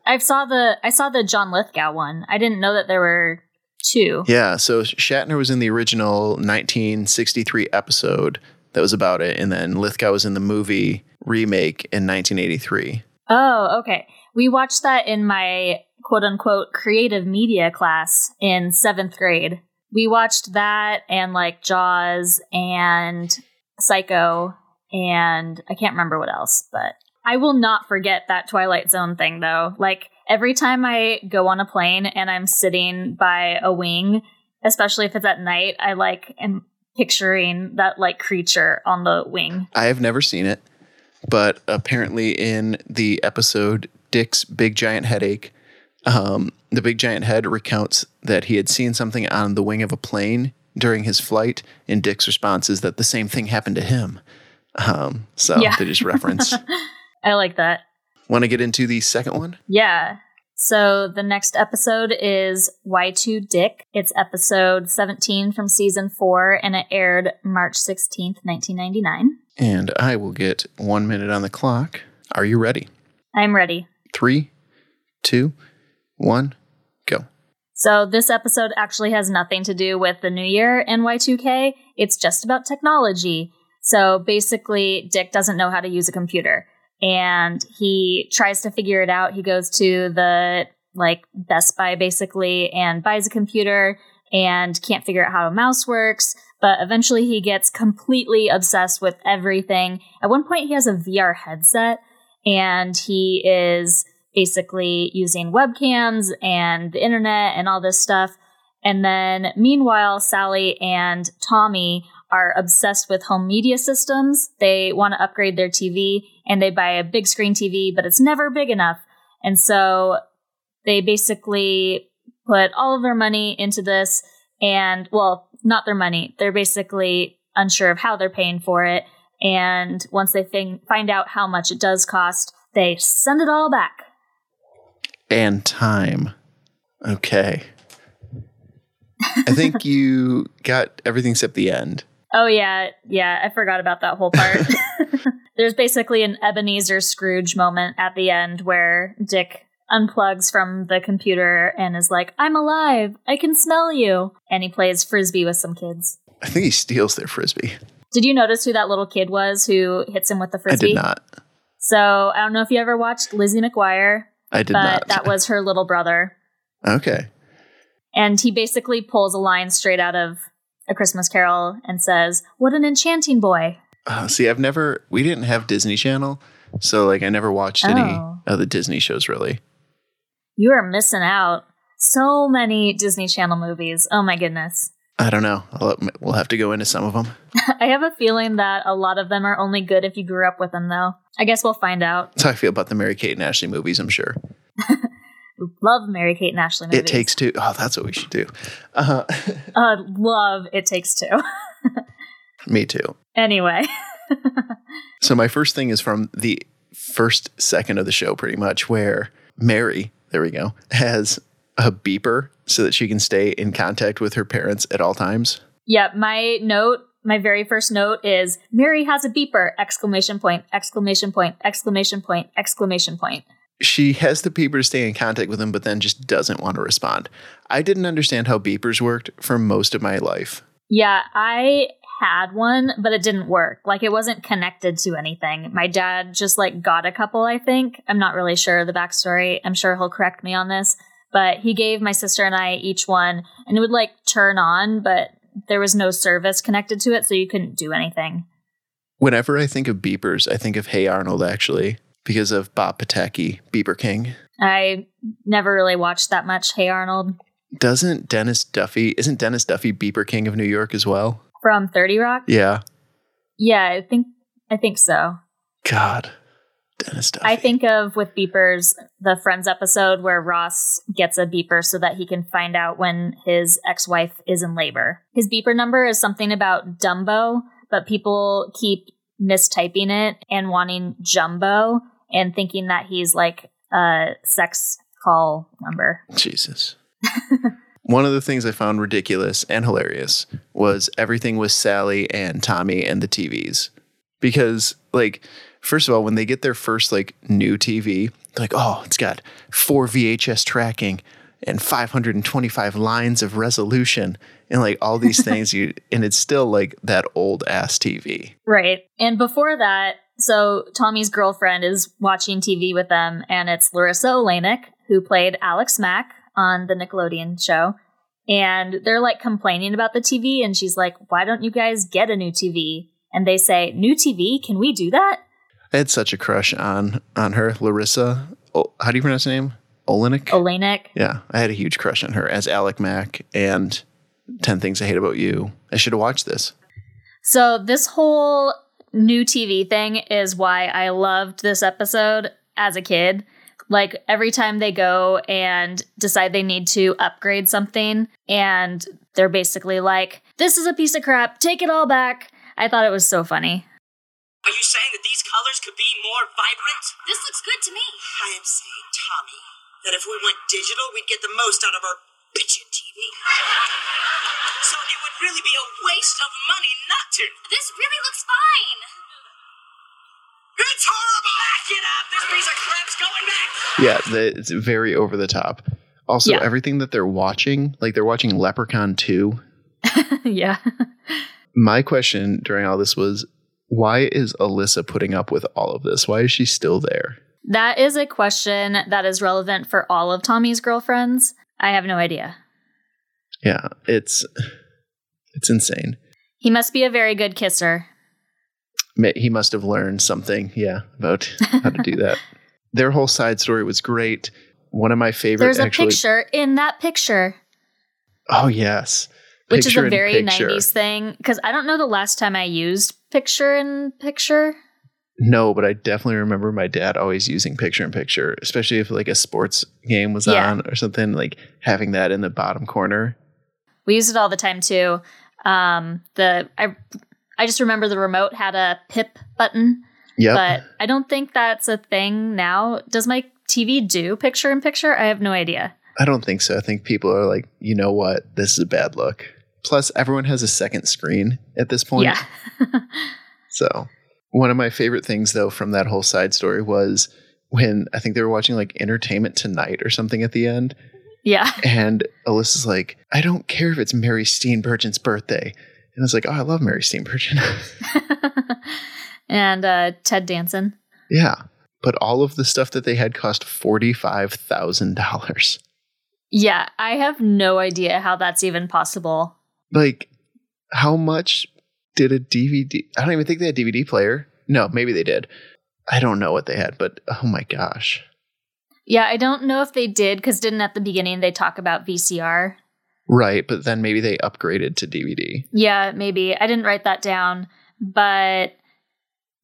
I saw the I saw the John Lithgow one. I didn't know that there were two. Yeah, so Shatner was in the original 1963 episode that was about it, and then Lithgow was in the movie remake in 1983. Oh, okay. We watched that in my quote unquote creative media class in seventh grade. We watched that and like Jaws and Psycho and I can't remember what else, but I will not forget that Twilight Zone thing though. Like every time I go on a plane and I'm sitting by a wing, especially if it's at night, I like am picturing that like creature on the wing. I have never seen it, but apparently in the episode Dick's Big Giant Headache, um, the Big Giant Head recounts that he had seen something on the wing of a plane during his flight, and Dick's response is that the same thing happened to him. Um, so Yeah. they just reference. I like that. Want to get into the second one? Yeah. So the next episode is Y2 Dick. It's episode 17 from season 4 and it aired March 16th, 1999. And I will get one minute on the clock. Are you ready? I'm ready. Three, two, one, go. So this episode actually has nothing to do with the new year and Y2K. It's just about technology. So basically, Dick doesn't know how to use a computer and he tries to figure it out. He goes to the like Best Buy basically and buys a computer and can't figure out how a mouse works. But eventually he gets completely obsessed with everything. At one point he has a VR headset and he is basically using webcams and the internet and all this stuff. And then meanwhile, Sally and Tommy are obsessed with home media systems. They want to upgrade their TV and they buy a big screen TV, but it's never big enough. And so they basically put all of their money into this and, well, not their money. They're basically unsure of how they're paying for it. And once they fin- find out how much it does cost, they send it all back. And time. Okay. I think you got everything except the end. Oh yeah, yeah, I forgot about that whole part. There's basically an Ebenezer Scrooge moment at the end where Dick unplugs from the computer and is like, "I'm alive. I can smell you." And he plays frisbee with some kids. I think he steals their frisbee. Did you notice who that little kid was who hits him with the frisbee? I did not. So, I don't know if you ever watched Lizzie McGuire, I did but not. that was her little brother. okay. And he basically pulls a line straight out of A Christmas Carol and says, "What an enchanting boy." Uh, see, I've never. We didn't have Disney Channel, so like I never watched any Oh. of the Disney shows really. You are missing out. So many Disney Channel movies. Oh my goodness. I don't know. I'll, we'll have to go into some of them. I have a feeling that a lot of them are only good if you grew up with them, though. I guess we'll find out. That's how I feel about the Mary Kate and Ashley movies. I'm sure. Love Mary Kate and Ashley movies. It takes two. Oh, that's what we should do. Uh, Uh, love It Takes Two. me too. anyway. So my first thing is from the first second of the show, pretty much, where Mary, there we go, has a beeper so that she can stay in contact with her parents at all times. Yeah, my note, my very first note is Mary has a beeper! Exclamation point, exclamation point, exclamation point, exclamation point. She has the beeper to stay in contact with him, but then just doesn't want to respond. I didn't understand how beepers worked for most of my life. Yeah, I had one, but it didn't work. Like it wasn't connected to anything. My dad just like got a couple, I think. I'm not really sure the backstory. I'm sure he'll correct me on this. But he gave my sister and I each one, and it would like turn on, but there was no service connected to it, so you couldn't do anything. Whenever I think of beepers, I think of Hey Arnold actually, because of Bob Pataki, Beeper King. I never really watched that much Hey Arnold Doesn't Dennis Duffy, isn't Dennis Duffy Beeper King of New York as well? from 30 Rock. Yeah. Yeah, I think I think so. God. Dennis Duffy. I think of with beepers the Friends episode where Ross gets a beeper so that he can find out when his ex-wife is in labor. His beeper number is something about Dumbo, but people keep mistyping it and wanting Jumbo and thinking that he's like a sex call number. Jesus. One of the things I found ridiculous and hilarious was everything with Sally and Tommy and the TVs. Because, like, first of all, when they get their first, like, new TV, they're like, oh, it's got four VHS tracking and 525 lines of resolution and, like, all these things. You And it's still, like, that old ass TV. Right. And before that, so Tommy's girlfriend is watching TV with them, and it's Larisa Oleynik, who played Alex Mack on the Nickelodeon show. And they're like complaining about the TV, and she's like, Why don't you guys get a new TV? And they say, New TV? Can we do that? I had such a crush on on her, Larisa. Oh, how do you pronounce her name? Oleynik? Oleynik. Yeah, I had a huge crush on her as Alex Mack and 10 Things I Hate About You. I should have watched this. So, this whole new TV thing is why I loved this episode as a kid. Like, every time they go and decide they need to upgrade something, and they're basically like, This is a piece of crap, take it all back. I thought it was so funny. Are you saying that these colors could be more vibrant? This looks good to me. I am saying, Tommy, that if we went digital, we'd get the most out of our bitchin' TV. So it would really be a waste of money not to. This really looks fine. It's horrible! Back it up! This piece of crap's going back! Yeah, the, it's very over the top. Also, Yeah. everything that they're watching, like they're watching Leprechaun 2. yeah. My question during all this was why is Alyssa putting up with all of this? Why is she still there? That is a question that is relevant for all of Tommy's girlfriends. I have no idea. Yeah, it's it's insane. He must be a very good kisser. He must have learned something, yeah, about how to do that. Their whole side story was great. One of my favorite There's a actually. picture in that picture, Oh yes, which is a very picture. 90s thing. Because I don't know the last time I used picture in picture. No, but I definitely remember my dad always using picture in picture, especially if like a sports game was Yeah. on or something, like having that in the bottom corner. We use it all the time too. Um, the I I just remember the remote had a pip button, Yep. but I don't think that's a thing now. Does my TV do picture in picture? I have no idea. I don't think so. I think people are like, you know what? This is a bad look. Plus, everyone has a second screen at this point. Yeah. So, one of my favorite things, though, from that whole side story was when I think they were watching like Entertainment Tonight or something at the end. yeah. And Alyssa's like, I don't care if it's Mary Steenburgen's birthday. And I was like, oh, I love Mary Steenburgen. and uh, Ted Danson. yeah. But all of the stuff that they had cost $45,000. Yeah, I have no idea how that's even possible. Like, how much did a DVD? I don't even think they had DVD player. No, maybe they did. I don't know what they had, but oh my gosh. Yeah, I don't know if they did because didn't at the beginning they talk about VCR. Right, but then maybe they upgraded to DVD. Yeah, maybe. I didn't write that down, but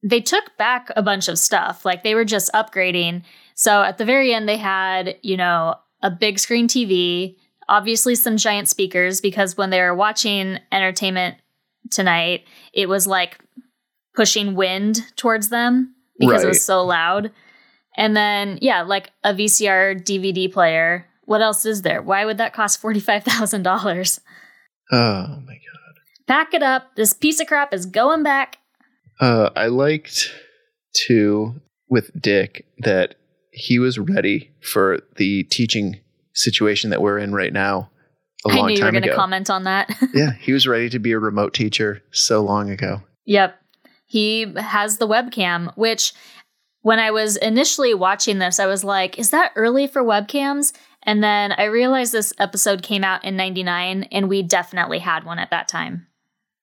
they took back a bunch of stuff. Like they were just upgrading. So at the very end, they had, you know, a big screen TV, obviously some giant speakers, because when they were watching entertainment tonight, it was like pushing wind towards them because it was so loud. And then, yeah, like a VCR DVD player. What else is there? Why would that cost $45,000? Oh my god. Pack it up. This piece of crap is going back. Uh, I liked too with Dick that he was ready for the teaching situation that we're in right now. A I long knew you were going to comment on that. yeah, he was ready to be a remote teacher so long ago. Yep. He has the webcam, which when I was initially watching this, I was like, is that early for webcams? And then I realized this episode came out in 99 and we definitely had one at that time.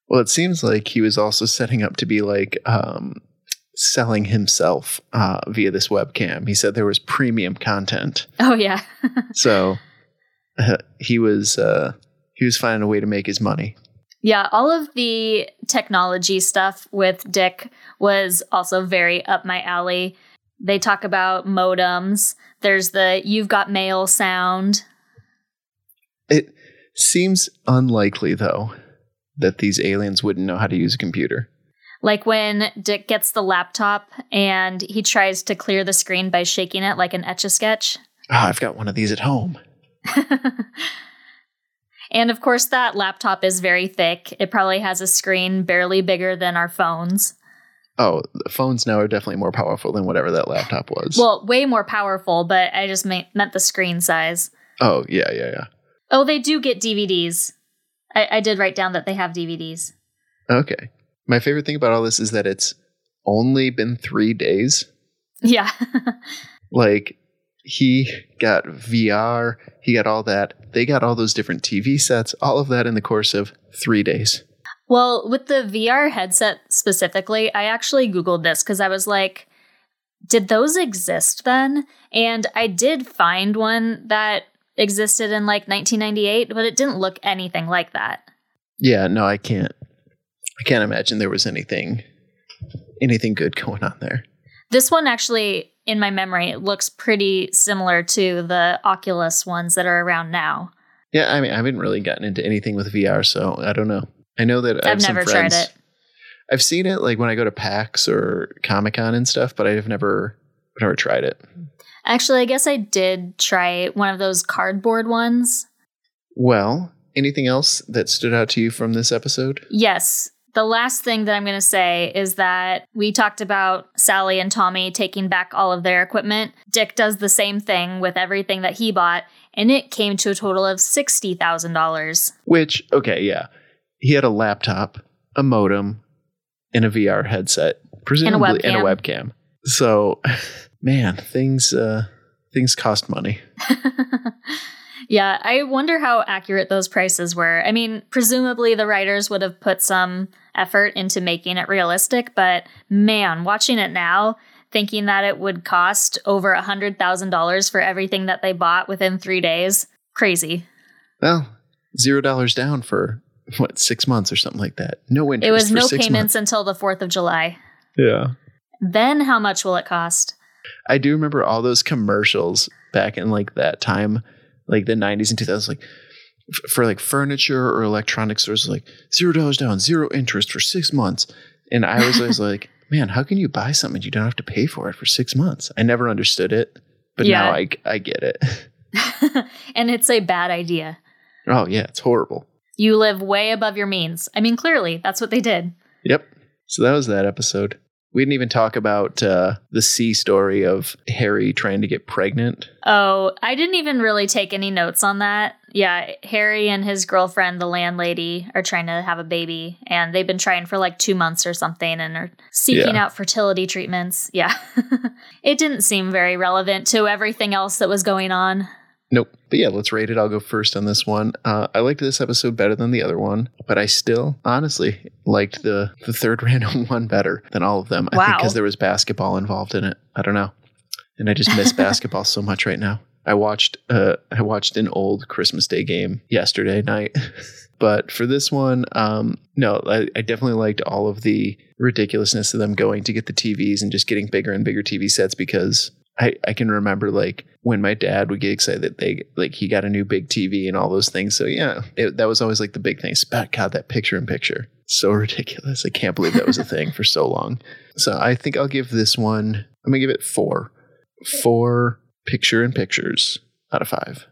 Well, it seems like he was also setting up to be like um, selling himself uh, via this webcam. He said there was premium content, Oh, yeah. so uh, he was uh, he was finding a way to make his money. yeah. All of the technology stuff with Dick was also very up my alley. They talk about modems. There's the you've got mail sound. It seems unlikely, though, that these aliens wouldn't know how to use a computer. Like when Dick gets the laptop and he tries to clear the screen by shaking it like an etch a sketch. Ah, I've got one of these at home. and of course, that laptop is very thick. It probably has a screen barely bigger than our phones. Oh, the phones now are definitely more powerful than whatever that laptop was. Well, way more powerful, but I just ma- meant the screen size. oh, yeah, yeah, yeah. Oh, they do get DVDs. I, I did write down that they have DVDs. Okay. My favorite thing about all this is that it's only been three days. Yeah. Like, he got VR, he got all that. They got all those different TV sets, all of that in the course of three days. Well, with the VR headset specifically, I actually Googled this because I was like, did those exist then? And I did find one that existed in like 1998, but it didn't look anything like that. Yeah, no, I can't. I can't imagine there was anything, anything good going on there. This one actually, in my memory, it looks pretty similar to the Oculus ones that are around now. Yeah, I mean, I haven't really gotten into anything with VR, so I don't know. I know that I have I've never tried friends- it. I've seen it like when I go to PAX or Comic Con and stuff, but I've never, never tried it. Actually, I guess I did try one of those cardboard ones. Well, anything else that stood out to you from this episode? Yes. The last thing that I'm going to say is that we talked about Sally and Tommy taking back all of their equipment. Dick does the same thing with everything that he bought, and it came to a total of $60,000. Which, okay, yeah, he had a laptop, a modem, and a VR headset, presumably, and a webcam. So, man, things uh, things cost money. yeah, I wonder how accurate those prices were. I mean, presumably the writers would have put some effort into making it realistic, but man, watching it now, thinking that it would cost over a $100,000 for everything that they bought within three days, crazy. Well, zero dollars down for what six months or something like that. No interest. It was for no six payments months. until the 4th of July. Yeah. Then how much will it cost? I do remember all those commercials back in like that time, like the 90s and 2000s, like f- for like furniture or electronic stores, like zero dollars down, zero interest for six months. And I was always like, man, how can you buy something you don't have to pay for it for six months? I never understood it, but Yeah. now I, I get it. and it's a bad idea. oh, yeah, it's horrible. You live way above your means. I mean, clearly, that's what they did. Yep. So that was that episode. We didn't even talk about uh, the C story of Harry trying to get pregnant. Oh, I didn't even really take any notes on that. Yeah, Harry and his girlfriend, the landlady, are trying to have a baby, and they've been trying for like two months or something and are seeking Yeah. out fertility treatments. Yeah. it didn't seem very relevant to everything else that was going on. Nope. But yeah, let's rate it. I'll go first on this one. Uh, I liked this episode better than the other one, but I still honestly liked the the third random one better than all of them. I think Wow. because there was basketball involved in it. I don't know, and I just miss basketball so much right now. I watched uh, I watched an old Christmas Day game yesterday night. But for this one, um, no, I, I definitely liked all of the ridiculousness of them going to get the TVs and just getting bigger and bigger TV sets because I, I can remember like when my dad would get excited that they like he got a new big TV and all those things. So yeah, it, that was always like the big thing. But God, that picture in picture, so ridiculous. I can't believe that was a thing for so long. So I think I'll give this one. I'm gonna give it four. four picture in pictures out of five.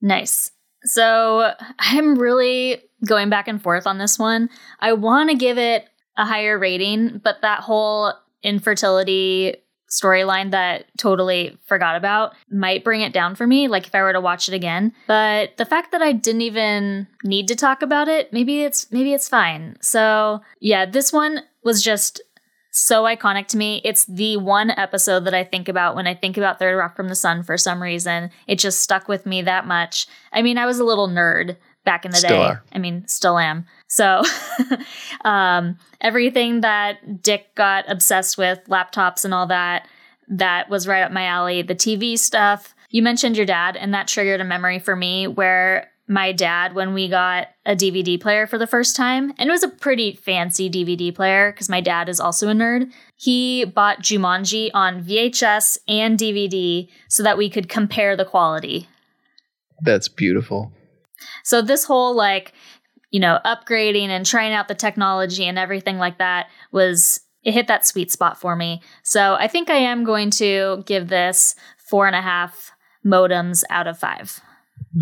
Nice. So I'm really going back and forth on this one. I want to give it a higher rating, but that whole infertility storyline that totally forgot about might bring it down for me like if I were to watch it again. But the fact that I didn't even need to talk about it maybe it's maybe it's fine. So yeah this one was just so iconic to me. It's the one episode that I think about when I think about Third Rock from the Sun for some reason. It just stuck with me that much. I mean I was a little nerd back in the Still day. are. I mean still am so um, everything that Dick got obsessed with, laptops and all that, that was right up my alley. The TV stuff. You mentioned your dad, and that triggered a memory for me where my dad, when we got a DVD player for the first time, and it was a pretty fancy DVD player because my dad is also a nerd, he bought Jumanji on VHS and DVD so that we could compare the quality. That's beautiful. So this whole like, you know, upgrading and trying out the technology and everything like that was it hit that sweet spot for me. So I think I am going to give this four and a half modems out of five.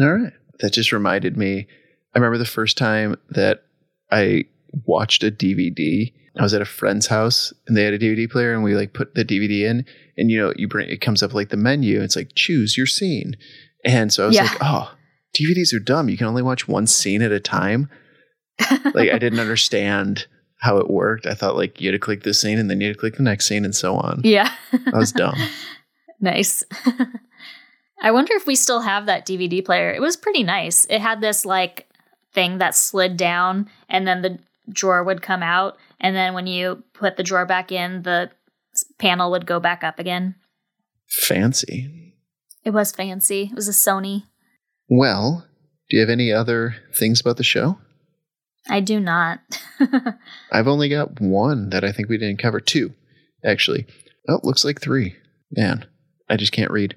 All right. That just reminded me. I remember the first time that I watched a DVD. I was at a friend's house and they had a DVD player and we like put the DVD in and you know, you bring it comes up like the menu. It's like choose your scene. And so I was Yeah. like, oh, DVDs are dumb. You can only watch one scene at a time. like I didn't understand how it worked. I thought like you had to click this scene and then you had to click the next scene and so on. Yeah. That was dumb. nice. I wonder if we still have that DVD player. It was pretty nice. It had this like thing that slid down and then the drawer would come out. And then when you put the drawer back in, the panel would go back up again. Fancy. It was fancy. It was a Sony. Well, do you have any other things about the show? I do not. I've only got one that I think we didn't cover. Two, actually. Oh, looks like three. Man, I just can't read.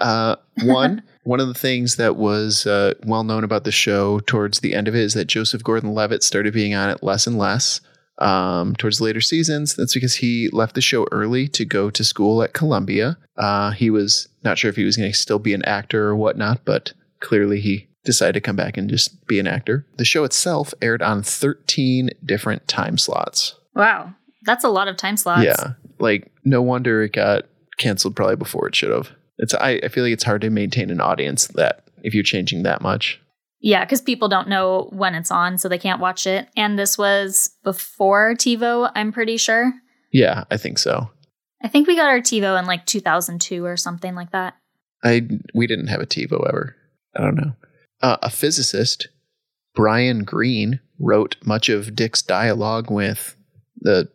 Uh, one, one of the things that was uh, well known about the show towards the end of it is that Joseph Gordon-Levitt started being on it less and less um, towards later seasons. That's because he left the show early to go to school at Columbia. Uh, he was not sure if he was going to still be an actor or whatnot, but clearly he decided to come back and just be an actor. The show itself aired on 13 different time slots. wow. That's a lot of time slots. Yeah. Like no wonder it got canceled probably before it should have. It's I, I feel like it's hard to maintain an audience that if you're changing that much. Yeah, because people don't know when it's on, so they can't watch it. And this was before TiVo, I'm pretty sure. Yeah, I think so. I think we got our TiVo in like 2002 or something like that. I we didn't have a TiVo ever. I don't know. Uh, a physicist, Brian Greene, wrote much of Dick's dialogue with the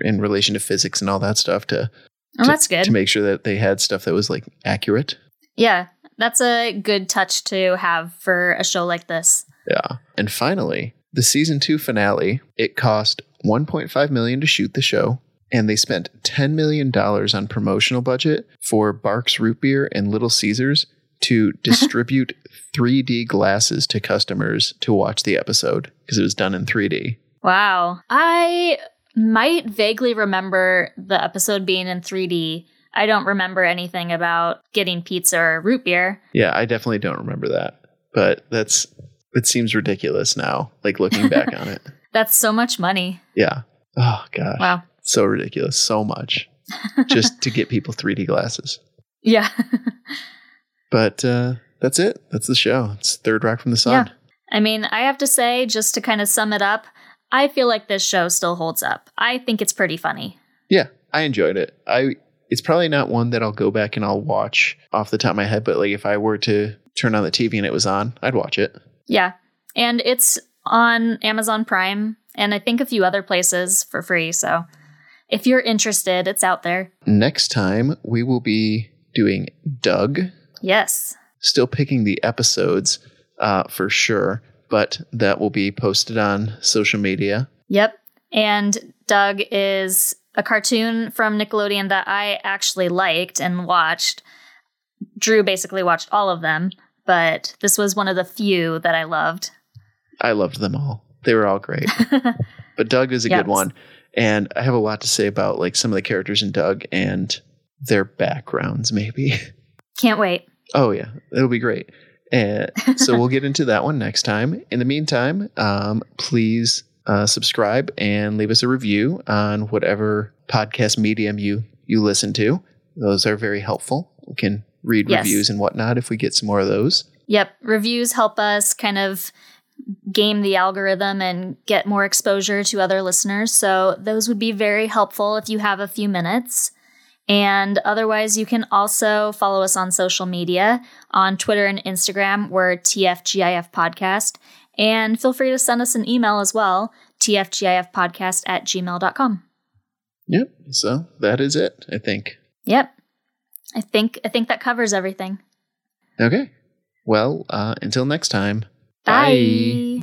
in relation to physics and all that stuff to Oh, to, that's good. to make sure that they had stuff that was like accurate. yeah, that's a good touch to have for a show like this. Yeah. And finally, the season 2 finale, it cost 1.5 million to shoot the show and they spent 10 million dollars on promotional budget for Barq's Root Beer and Little Caesars to distribute 3D glasses to customers to watch the episode because it was done in 3D. Wow. I might vaguely remember the episode being in 3D. I don't remember anything about getting pizza or root beer. Yeah, I definitely don't remember that. But that's it seems ridiculous now like looking back on it. That's so much money. Yeah. Oh gosh. Wow. So ridiculous. So much just to get people 3D glasses. Yeah. But uh, that's it. That's the show. It's Third Rock from the Sun. Yeah. I mean, I have to say, just to kind of sum it up, I feel like this show still holds up. I think it's pretty funny. Yeah, I enjoyed it. I it's probably not one that I'll go back and I'll watch off the top of my head, but like if I were to turn on the TV and it was on, I'd watch it. Yeah. And it's on Amazon Prime and I think a few other places for free. So if you're interested, it's out there. Next time we will be doing Doug. Yes. Still picking the episodes uh, for sure, but that will be posted on social media. Yep. And Doug is a cartoon from Nickelodeon that I actually liked and watched. Drew basically watched all of them, but this was one of the few that I loved. I loved them all. They were all great. but Doug is a Yes. good one. And I have a lot to say about like some of the characters in Doug and their backgrounds, maybe. Can't wait. Oh yeah, it'll be great. And so we'll get into that one next time. In the meantime, um, please uh, subscribe and leave us a review on whatever podcast medium you you listen to. Those are very helpful. We can read Yes. reviews and whatnot if we get some more of those. Yep, reviews help us kind of game the algorithm and get more exposure to other listeners. So those would be very helpful if you have a few minutes. And otherwise, you can also follow us on social media on Twitter and Instagram. We're TFGIF Podcast. And feel free to send us an email as well, tfgifpodcast at gmail.com. Yep. So that is it. I think. Yep. I think I think that covers everything. Okay. Well, uh, until next time. Bye.